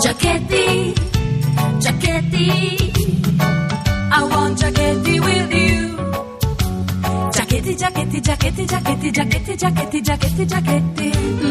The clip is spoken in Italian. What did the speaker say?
Giacchetti, Giacchetti, I want Giacchetti with you. Giacchetti, Giacchetti, Giacchetti, Giacchetti, Giacchetti, Giacchetti, Giacchetti, Giacchetti.